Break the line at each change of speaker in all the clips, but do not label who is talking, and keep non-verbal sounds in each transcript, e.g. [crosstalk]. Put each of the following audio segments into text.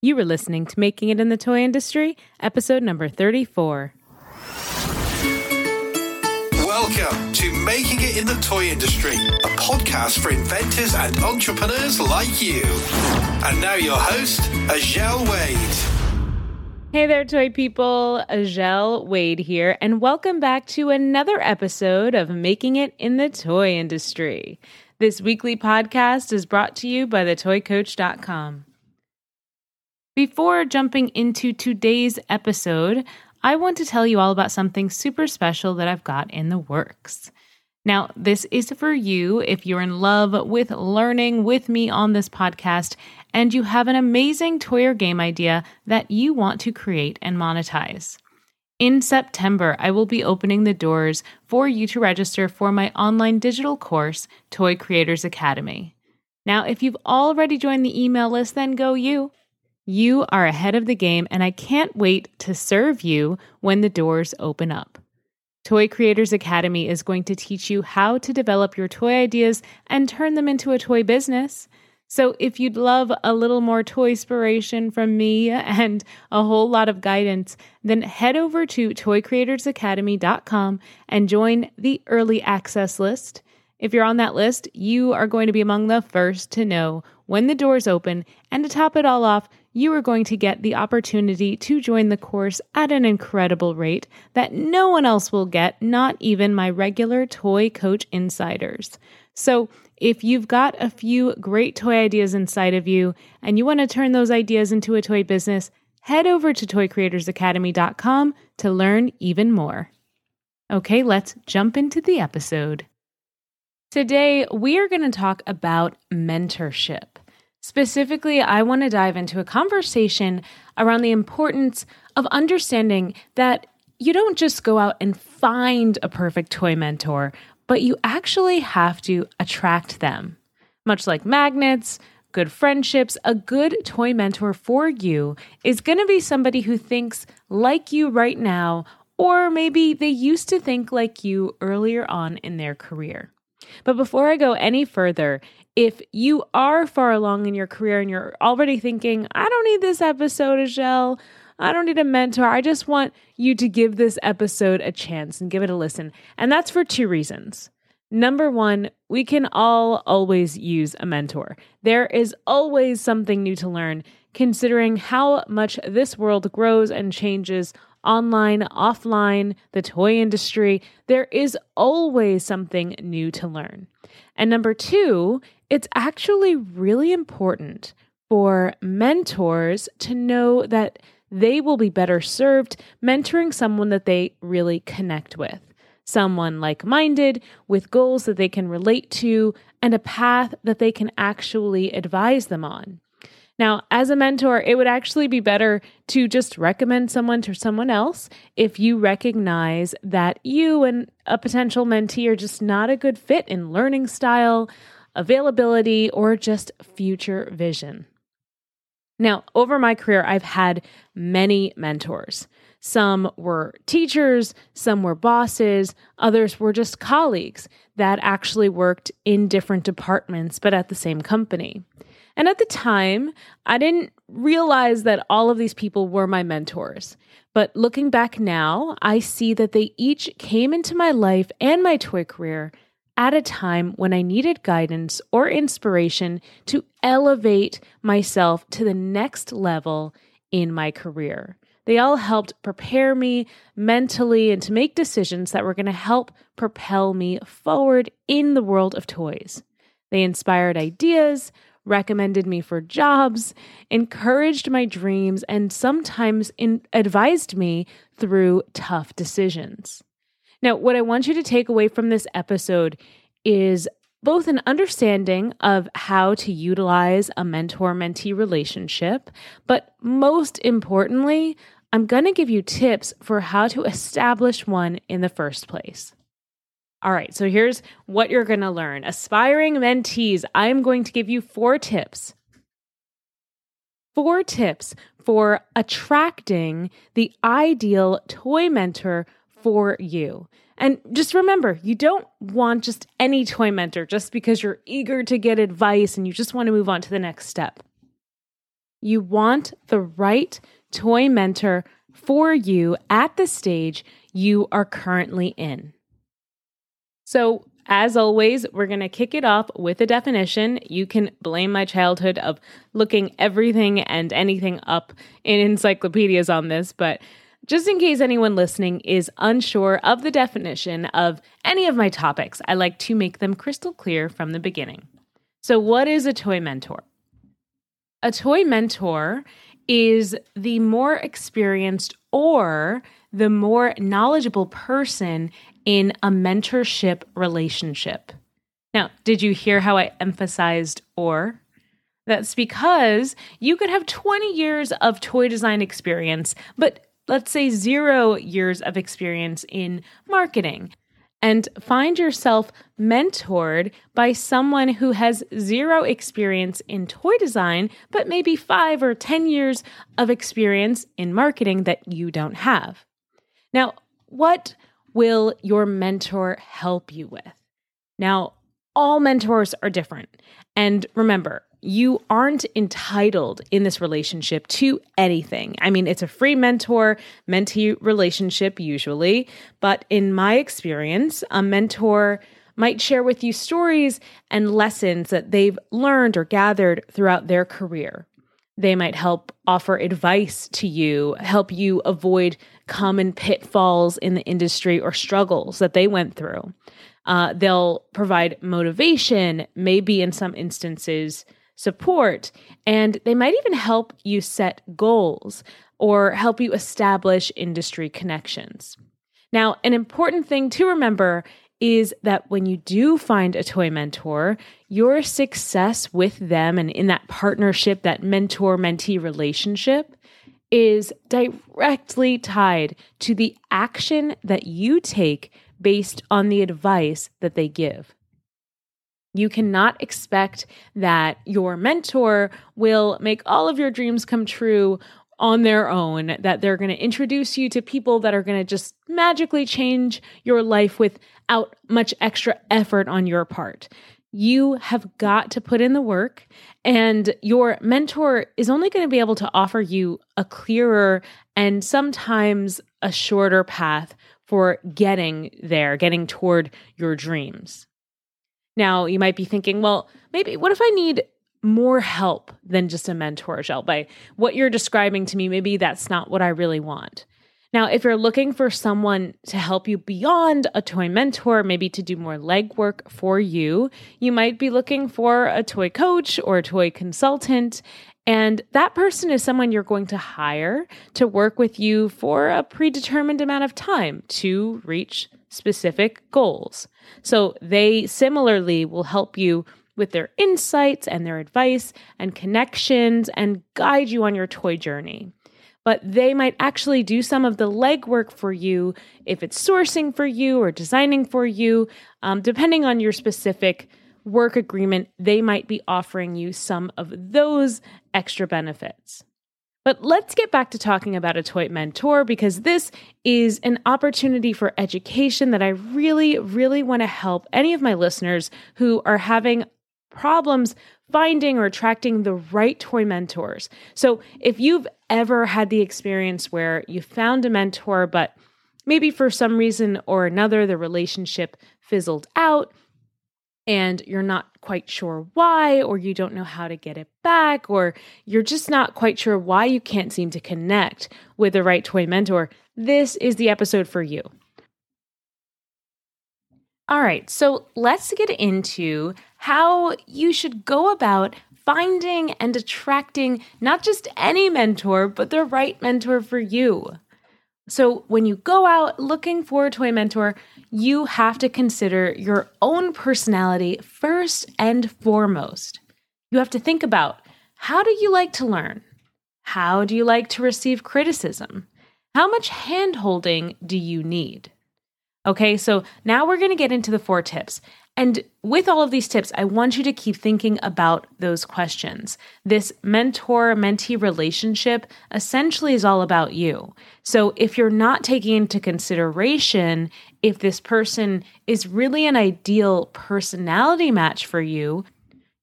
You were listening to Making It in the Toy Industry, episode number 34.
Welcome to Making It in the Toy Industry, a podcast for inventors and entrepreneurs like you. And now your host, Azhelle Wade.
Hey there, toy people. Azhelle Wade here, and welcome back to another episode of Making It in the Toy Industry. This weekly podcast is brought to you by thetoycoach.com. Before jumping into today's episode, I want to tell you all about something super special that I've got in the works. Now, this is for you if you're in love with learning with me on this podcast and you have an amazing toy or game idea that you want to create and monetize. In September, I will be opening the doors for you to register for my online digital course, Toy Creators Academy. Now, if you've already joined the email list, then go you. You are ahead of the game, and I can't wait to serve you when the doors open up. Toy Creators Academy is going to teach you how to develop your toy ideas and turn them into a toy business. So, if you'd love a little more toy inspiration from me [laughs] and a whole lot of guidance, then head over to toycreatorsacademy.com and join the early access list. If you're on that list, you are going to be among the first to know when the doors open. And to top it all off, you are going to get the opportunity to join the course at an incredible rate that no one else will get, not even my regular Toy Coach insiders. So, if you've got a few great toy ideas inside of you and you want to turn those ideas into a toy business, head over to toycreatorsacademy.com to learn even more. Okay, let's jump into the episode. Today, we are going to talk about mentorship. Specifically, I want to dive into a conversation around the importance of understanding that you don't just go out and find a perfect toy mentor, but you actually have to attract them. Much like magnets, good friendships, a good toy mentor for you is going to be somebody who thinks like you right now, or maybe they used to think like you earlier on in their career. But before I go any further, if you are far along in your career and you're already thinking, I don't need this episode, Azhelle, I don't need a mentor, I just want you to give this episode a chance and give it a listen. And that's for two reasons. Number one, we can all always use a mentor. There is always something new to learn, considering how much this world grows and changes online, offline, the toy industry. There is always something new to learn. And number two, it's actually really important for mentors to know that they will be better served mentoring someone that they really connect with. Someone like minded with goals that they can relate to and a path that they can actually advise them on. Now, as a mentor, it would actually be better to just recommend someone to someone else if you recognize that you and a potential mentee are just not a good fit in learning style, availability, or just future vision. Now, over my career, I've had many mentors. Some were teachers, some were bosses, others were just colleagues that actually worked in different departments, but at the same company. And at the time, I didn't realize that all of these people were my mentors. But looking back now, I see that they each came into my life and my toy career at a time when I needed guidance or inspiration to elevate myself to the next level in my career. They all helped prepare me mentally and to make decisions that were going to help propel me forward in the world of toys. They inspired ideas, recommended me for jobs, encouraged my dreams, and sometimes in- advised me through tough decisions. Now, what I want you to take away from this episode is both an understanding of how to utilize a mentor mentee relationship, but most importantly, I'm going to give you tips for how to establish one in the first place. All right, so here's what you're going to learn. Aspiring mentees, I'm going to give you four tips. Four tips for attracting the ideal toy mentor for you. And just remember, you don't want just any toy mentor just because you're eager to get advice and you just want to move on to the next step. You want the right toy mentor for you at the stage you are currently in. So, as always, we're going to kick it off with a definition. You can blame my childhood of looking everything and anything up in encyclopedias on this, but just in case anyone listening is unsure of the definition of any of my topics, I like to make them crystal clear from the beginning. So, what is a toy mentor? A toy mentor is the more experienced or the more knowledgeable person in a mentorship relationship. Now, did you hear how I emphasized or? That's because you could have 20 years of toy design experience, but let's say zero years of experience in marketing, and find yourself mentored by someone who has zero experience in toy design, but maybe five or 10 years of experience in marketing that you don't have. Now, what will your mentor help you with? Now, all mentors are different. And remember, you aren't entitled in this relationship to anything. I mean, it's a free mentor mentee relationship usually, but in my experience, a mentor might share with you stories and lessons that they've learned or gathered throughout their career. They might help offer advice to you, help you avoid common pitfalls in the industry or struggles that they went through. Uh, they'll provide motivation, maybe in some instances, support, and they might even help you set goals or help you establish industry connections. Now, an important thing to remember is that when you do find a toy mentor, your success with them and in that partnership, that mentor mentee relationship, is directly tied to the action that you take based on the advice that they give. You cannot expect that your mentor will make all of your dreams come true on their own, that they're going to introduce you to people that are going to just magically change your life without much extra effort on your part. You have got to put in the work, and your mentor is only going to be able to offer you a clearer and sometimes a shorter path for getting there, getting toward your dreams. Now, you might be thinking, well, maybe what if I need more help than just a mentor, Azhelle? By what you're describing to me, maybe that's not what I really want. Now, if you're looking for someone to help you beyond a toy mentor, maybe to do more legwork for you, you might be looking for a toy coach or a toy consultant. And that person is someone you're going to hire to work with you for a predetermined amount of time to reach specific goals. So they similarly will help you with their insights and their advice and connections and guide you on your toy journey. But they might actually do some of the legwork for you if it's sourcing for you or designing for you, um, depending on your specific work agreement, they might be offering you some of those extra benefits. But let's get back to talking about a toy mentor because this is an opportunity for education that I really, really want to help any of my listeners who are having problems finding or attracting the right toy mentors. So if you've ever had the experience where you found a mentor, but maybe for some reason or another, the relationship fizzled out, and you're not quite sure why, or you don't know how to get it back, or you're just not quite sure why you can't seem to connect with the right toy mentor, this is the episode for you. All right, so let's get into how you should go about finding and attracting not just any mentor, but the right mentor for you. So, when you go out looking for a toy mentor, you have to consider your own personality first and foremost. You have to think about how do you like to learn? How do you like to receive criticism? How much hand holding do you need? Okay, so now we're going to get into the four tips. And with all of these tips, I want you to keep thinking about those questions. This mentor mentee relationship essentially is all about you. So if you're not taking into consideration if this person is really an ideal personality match for you,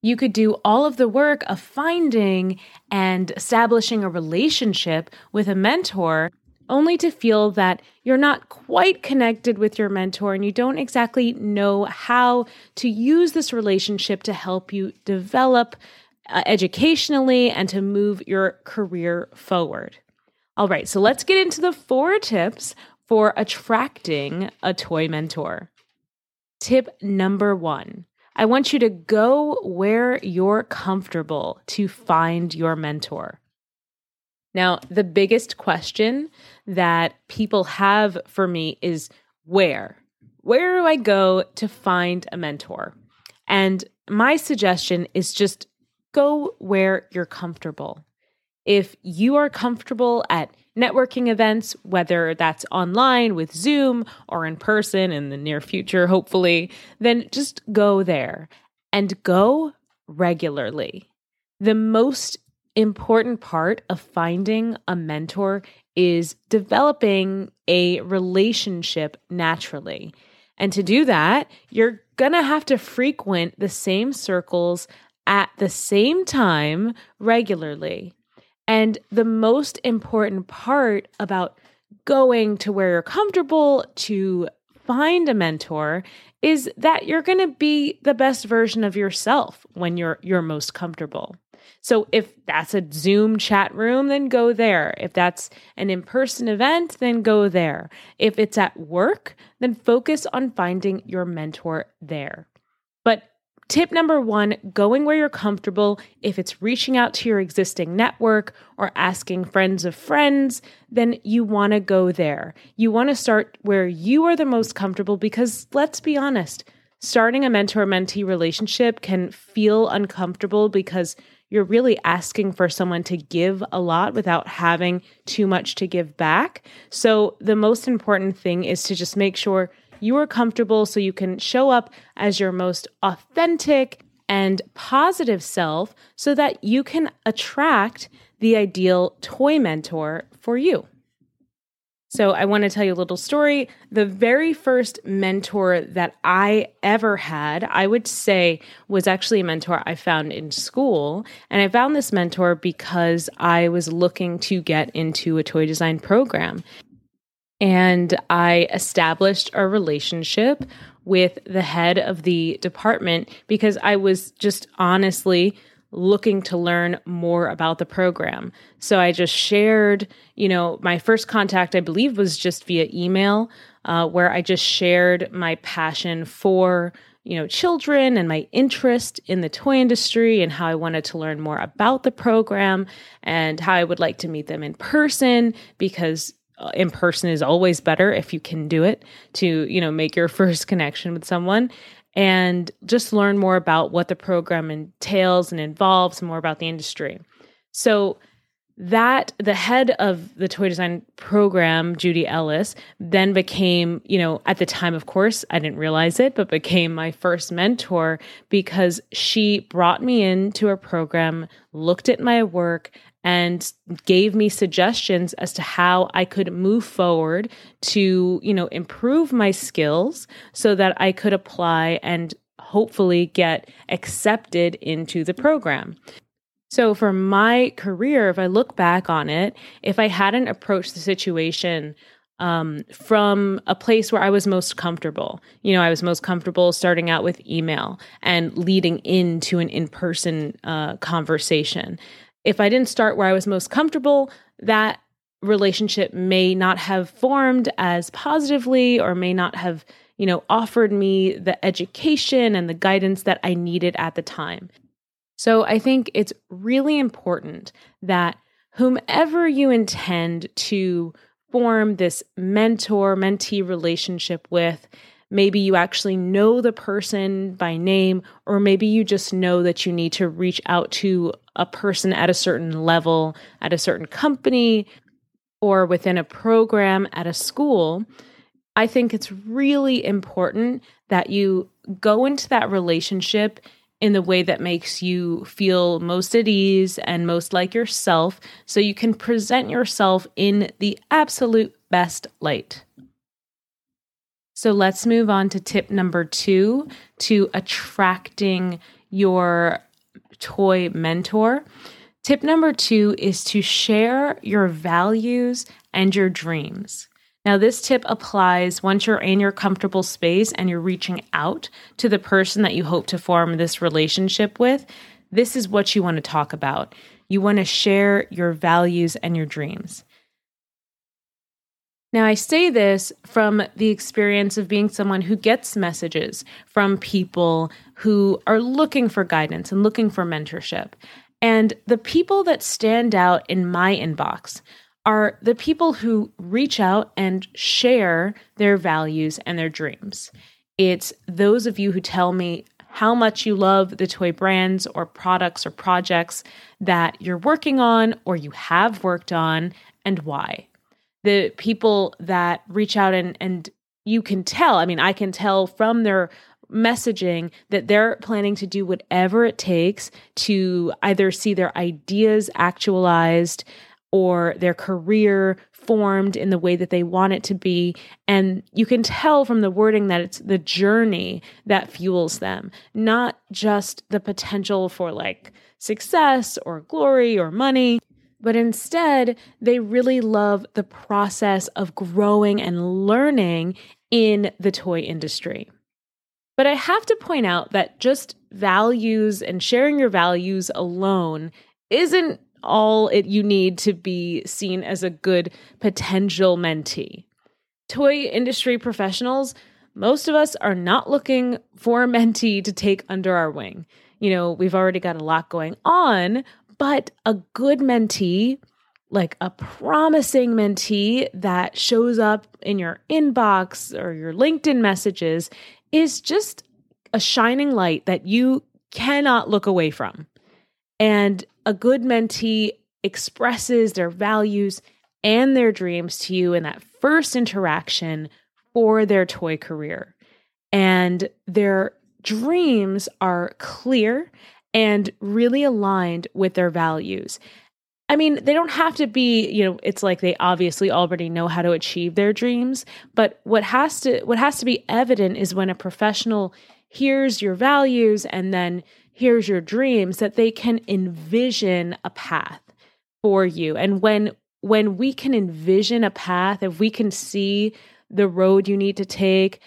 You could do all of the work of finding and establishing a relationship with a mentor only to feel that you're not quite connected with your mentor and you don't exactly know how to use this relationship to help you develop uh, educationally and to move your career forward. All right, so let's get into the four tips for attracting a toy mentor. Tip number one I want you to go where you're comfortable to find your mentor. Now, the biggest question that people have for me is where? Where do I go to find a mentor? And my suggestion is just go where you're comfortable. If you are comfortable at networking events, whether that's online with Zoom or in person in the near future, hopefully, then just go there and go regularly. The most important part of finding a mentor is developing a relationship naturally. And to do that, you're going to have to frequent the same circles at the same time regularly. And the most important part about going to where you're comfortable to find a mentor is that you're going to be the best version of yourself when you're you're most comfortable. So if that's a Zoom chat room, then go there. If that's an in person event, then go there. If it's at work, then focus on finding your mentor there. But Tip number one going where you're comfortable. If it's reaching out to your existing network or asking friends of friends, then you want to go there. You want to start where you are the most comfortable because let's be honest, starting a mentor mentee relationship can feel uncomfortable because you're really asking for someone to give a lot without having too much to give back. So, the most important thing is to just make sure you are comfortable so you can show up as your most authentic and positive self so that you can attract the ideal toy mentor for you. So, I want to tell you a little story. The very first mentor that I ever had, I would say, was actually a mentor I found in school. And I found this mentor because I was looking to get into a toy design program. And I established a relationship with the head of the department because I was just honestly looking to learn more about the program. So I just shared, you know, my first contact, I believe, was just via email, uh, where I just shared my passion for, you know, children and my interest in the toy industry and how I wanted to learn more about the program and how I would like to meet them in person because uh, in person is always better if you can do it to you know make your [laughs] first connection with someone and just learn more about what the program entails and involves more about the industry. So that the head of the toy design program judy ellis then became you know at the time of course i didn't realize it but became my first mentor because she brought me into a program looked at my work and gave me suggestions as to how I could move forward to, you know, improve my skills so that I could apply and hopefully get accepted into the program. So, for my career, if I look back on it, if I hadn't approached the situation um, from a place where I was most comfortable. You know, I was most comfortable starting out with email and leading into an in person uh, conversation if I didn't start where I was most comfortable, that relationship may not have formed as positively or may not have, you know, offered me the education and the guidance that I needed at the time. So I think it's really important that whomever you intend to form this mentor mentee relationship with, maybe you actually know the person by name, or maybe you just know that you need to reach out to a person at a certain level at a certain company or within a program at a school, I think it's really important that you go into that relationship in the way that makes you feel most at ease and most like yourself so you can present yourself in the absolute best light. So let's move on to tip number two to attracting your toy mentor. Tip number two is to share your values and your dreams. Now, this tip applies once you're in your comfortable space and you're reaching out to the person that you hope to form this relationship with. This is what you want to talk about. You want to share your values and your dreams. Now, I say this from the experience of being someone who gets messages from people who are looking for guidance and looking for mentorship. And the people that stand out in my inbox are the people who reach out and share their values and their dreams. It's those of you who tell me how much you love the toy brands or products or projects that you're working on or you have worked on and why. The people that reach out and, and you can tell, I mean, I can tell from their messaging that they're planning to do whatever it takes to either see their ideas actualized, or their career formed in the way that they want it to be. And you can tell from the wording that it's the journey that fuels them, not just the potential for like success or glory or money. But instead, they really love the process of growing and learning in the toy industry. But I have to point out that just values and sharing your values alone isn't all it you need to be seen as a good potential mentee. Toy industry professionals, most of us are not looking for a mentee to take under our wing. You know, we've already got a lot going on, but a good mentee, like a promising mentee that shows up in your inbox or your LinkedIn messages, is just a shining light that you cannot look away from. And a good mentee expresses their values and their dreams to you in that first interaction for their toy career. And their dreams are clear and really aligned with their values. I mean, they don't have to be, you know, it's like they obviously already know how to achieve their dreams, but what has to what has to be evident is when a professional hears your values and then here's your dreams that they can envision a path for you and when when we can envision a path if we can see the road you need to take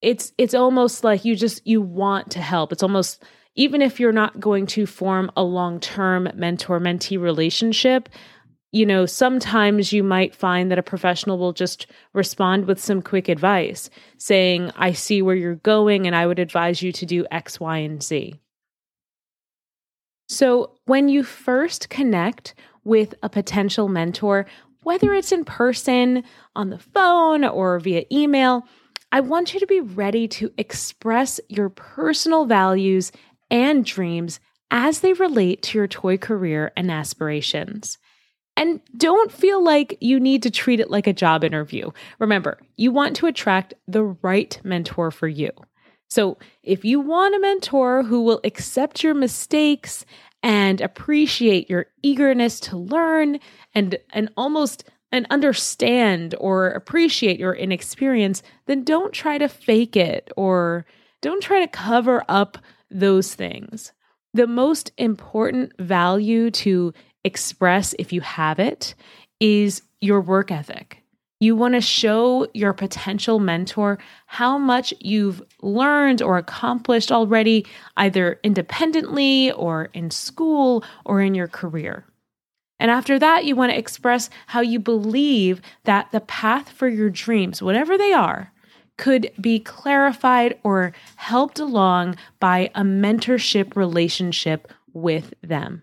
it's it's almost like you just you want to help it's almost even if you're not going to form a long-term mentor mentee relationship you know sometimes you might find that a professional will just respond with some quick advice saying i see where you're going and i would advise you to do x y and z. So, when you first connect with a potential mentor, whether it's in person, on the phone, or via email, I want you to be ready to express your personal values and dreams as they relate to your toy career and aspirations. And don't feel like you need to treat it like a job interview. Remember, you want to attract the right mentor for you. So, if you want a mentor who will accept your mistakes and appreciate your eagerness to learn and and almost and understand or appreciate your inexperience, then don't try to fake it or don't try to cover up those things. The most important value to express, if you have it, is your work ethic. You want to show your potential mentor how much you've learned or accomplished already, either independently or in school or in your career. And after that, you want to express how you believe that the path for your dreams, whatever they are, could be clarified or helped along by a mentorship relationship with them.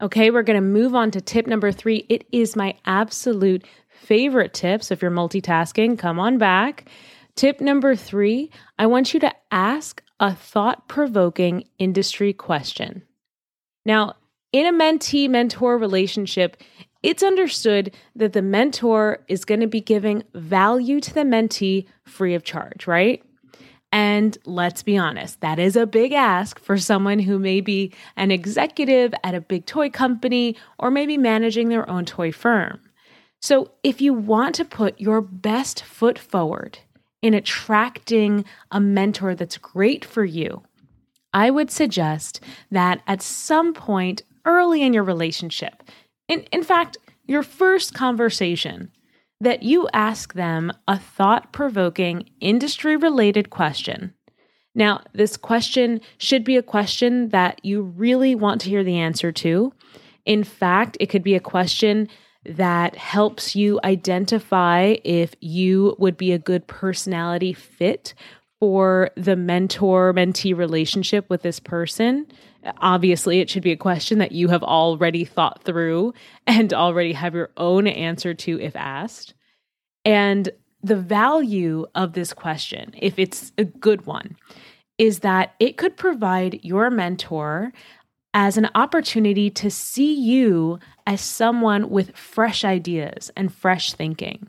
Okay, we're going to move on to tip number three. It is my absolute favorite tip. So if you're multitasking, come on back. Tip number three I want you to ask a thought provoking industry question. Now, in a mentee mentor relationship, it's understood that the mentor is going to be giving value to the mentee free of charge, right? And let's be honest, that is a big ask for someone who may be an executive at a big toy company or maybe managing their own toy firm. So, if you want to put your best foot forward in attracting a mentor that's great for you, I would suggest that at some point early in your relationship, in, in fact, your first conversation, that you ask them a thought provoking, industry related question. Now, this question should be a question that you really want to hear the answer to. In fact, it could be a question that helps you identify if you would be a good personality fit for the mentor mentee relationship with this person. Obviously, it should be a question that you have already thought through and already have your own answer to if asked. And the value of this question, if it's a good one, is that it could provide your mentor as an opportunity to see you as someone with fresh ideas and fresh thinking.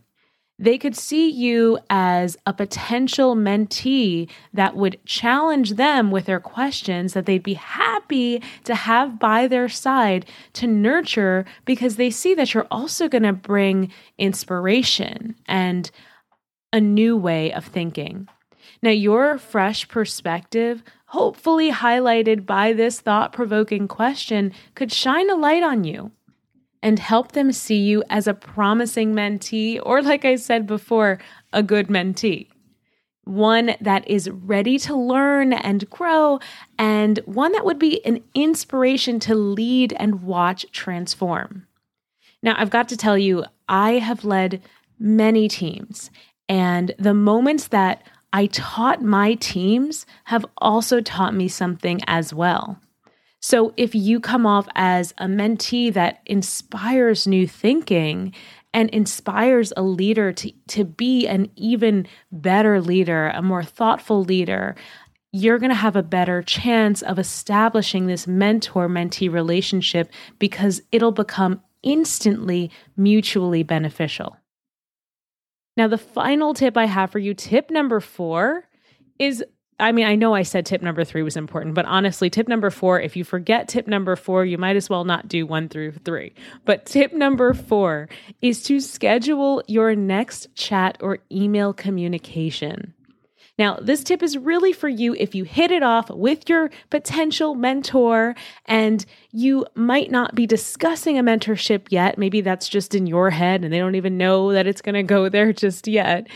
They could see you as a potential mentee that would challenge them with their questions that they'd be happy to have by their side to nurture because they see that you're also going to bring inspiration and a new way of thinking. Now, your fresh perspective, hopefully highlighted by this thought provoking question, could shine a light on you and help them see you as a promising mentee, or like I said before, a good mentee. One that is ready to learn and grow, and one that would be an inspiration to lead and watch transform. Now, I've got to tell you, I have led many teams, and the moments that I taught my teams have also taught me something as well. So if you come off as a mentee that inspires new thinking and inspires a leader to, to be an even better leader, a more thoughtful leader, you're going to have a better chance of establishing this mentor mentee relationship because it'll become instantly mutually beneficial. Now, the final tip I have for you, tip number four, is I mean, I know I said tip number three was important, but honestly, tip number four, if you forget tip number four, you might as well not do one through three. But tip number four is to schedule your next chat or email communication. Now, this tip is really for you if you hit it off with your potential mentor and you might not be discussing a mentorship yet. Maybe that's just in your head and they don't even know that it's going to go there just yet.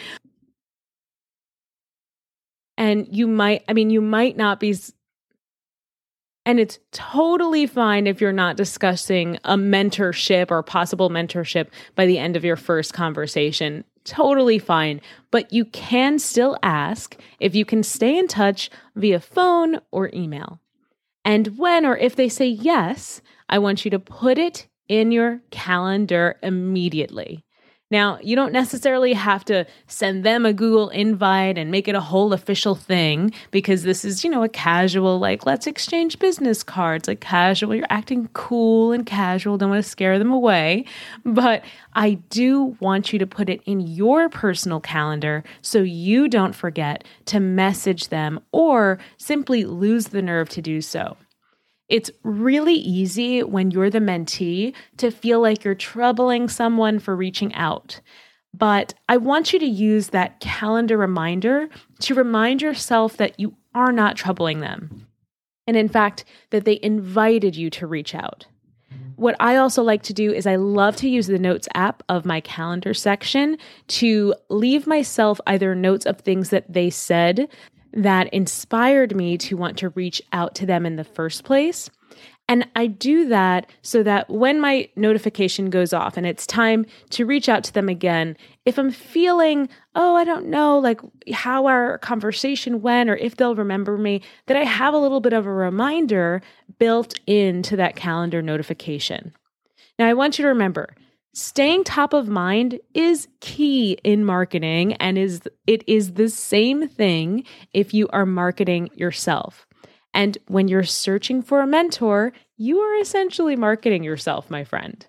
And you might, I mean, you might not be and it's totally fine if you're not discussing a mentorship or possible mentorship by the end of your first conversation totally fine. But you can still ask if you can stay in touch via phone or email. And when or if they say yes, I want you to put it in your calendar immediately. Now, you don't necessarily have to send them a Google invite and make it a whole official thing because this is, you know, a casual, like, let's exchange business cards, like casual. You're acting cool and casual, don't want to scare them away. But I do want you to put it in your personal calendar so you don't forget to message them or simply lose the nerve to do so. It's really easy when you're the mentee to feel like you're troubling someone for reaching out. But I want you to use that calendar reminder to remind yourself that you are not troubling them. And in fact, that they invited you to reach out. What I also like to do is I love to use the notes app of my calendar section to leave myself either notes of things that they said that inspired me to want to reach out to them in the first place. And I do that so that when my notification goes off and it's time to reach out to them again, if I'm feeling, oh, I don't know, like how our conversation went or if they'll remember me, that I have a little bit of a reminder built into that calendar notification. Now, I want you to remember staying top of mind is key in marketing and is it is the same thing if you are marketing yourself. And when you're searching for a mentor, you are essentially marketing yourself, my friend.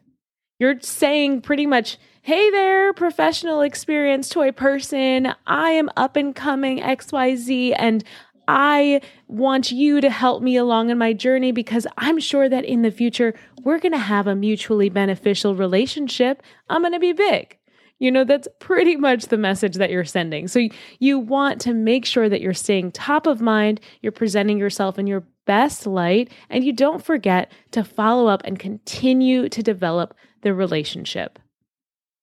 You're saying pretty much, hey there, professional experienced toy person. I am up and coming XYZ and I want you to help me along in my journey because I'm sure that in the future we're going to have a mutually beneficial relationship. I'm going to be big. You know, that's pretty much the message that you're sending. So you want to make sure that you're staying top of mind, you're presenting yourself in your best light, and you don't forget to follow up and continue to develop the relationship.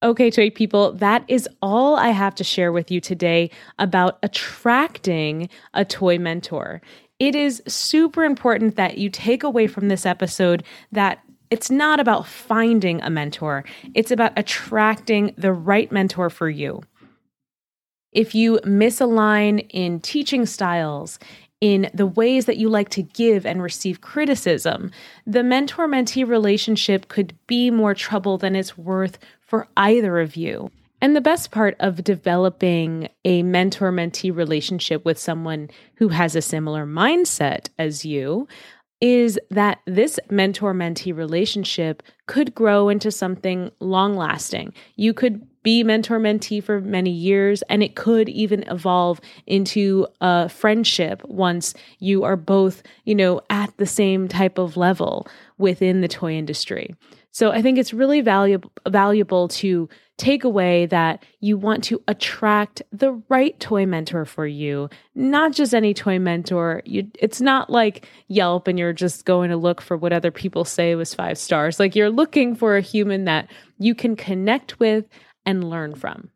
Okay, toy people, that is all I have to share with you today about attracting a toy mentor. It is super important that you take away from this episode that it's not about finding a mentor, it's about attracting the right mentor for you. If you misalign in teaching styles, in the ways that you like to give and receive criticism, the mentor mentee relationship could be more trouble than it's worth for either of you. And the best part of developing a mentor mentee relationship with someone who has a similar mindset as you is that this mentor mentee relationship could grow into something long lasting. You could be mentor mentee for many years, and it could even evolve into a friendship once you are both, you know, at the same type of level within the toy industry. So I think it's really valuable valuable to take away that you want to attract the right toy mentor for you, not just any toy mentor. You, it's not like Yelp and you're just going to look for what other people say was five stars. Like you're looking for a human that you can connect with and learn from.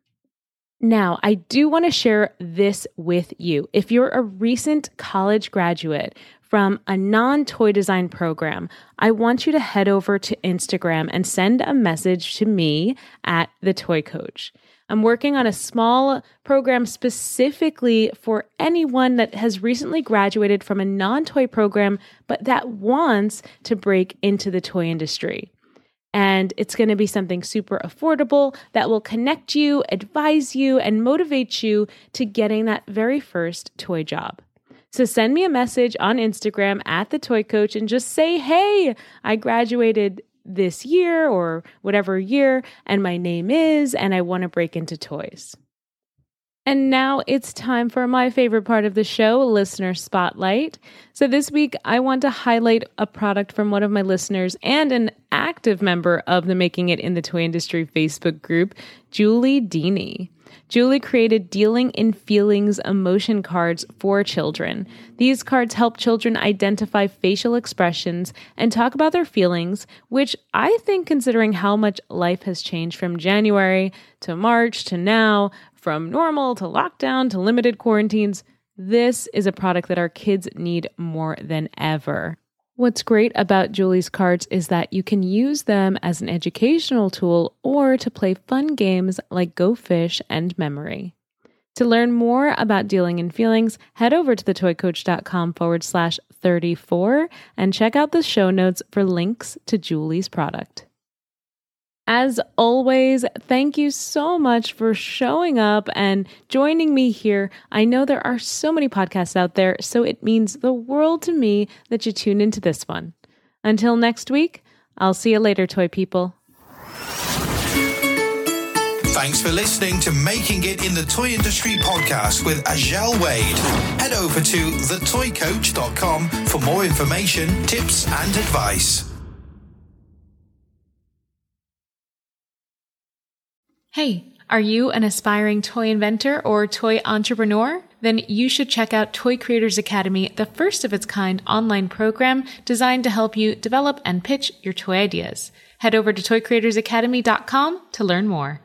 Now, I do want to share this with you. If you're a recent college graduate from a non toy design program, I want you to head over to Instagram and send a message to me at the Toy Coach. I'm working on a small program specifically for anyone that has recently graduated from a non toy program, but that wants to break into the toy industry. And it's going to be something super affordable that will connect you, advise you, and motivate you to getting that very first toy job. So send me a message on Instagram at the Toy Coach and just say, hey, I graduated this year or whatever year, and my name is, and I want to break into toys. And now it's time for my favorite part of the show, Listener Spotlight. So this week, I want to highlight a product from one of my listeners and an active member of the Making It in the Toy Industry Facebook group, Julie Deeney. Julie created Dealing in Feelings emotion cards for children. These cards help children identify facial expressions and talk about their feelings, which I think, considering how much life has changed from January to March to now, from normal to lockdown to limited quarantines, this is a product that our kids need more than ever. What's great about Julie's cards is that you can use them as an educational tool or to play fun games like Go Fish and Memory. To learn more about dealing in feelings, head over to thetoycoach.com forward slash 34 and check out the show notes for links to Julie's product. As always, thank you so much for showing up and joining me here. I know there are so many podcasts out there, so it means the world to me that you tune into this one. Until next week, I'll see you later, toy people.
Thanks for listening to Making It in the Toy Industry podcast with Azhelle Wade. Head over to thetoycoach.com for more information, tips, and advice.
Hey, are you an aspiring toy inventor or toy entrepreneur? Then you should check out Toy Creators Academy, the first of its kind online program designed to help you develop and pitch your toy ideas. Head over to toycreatorsacademy.com to learn more.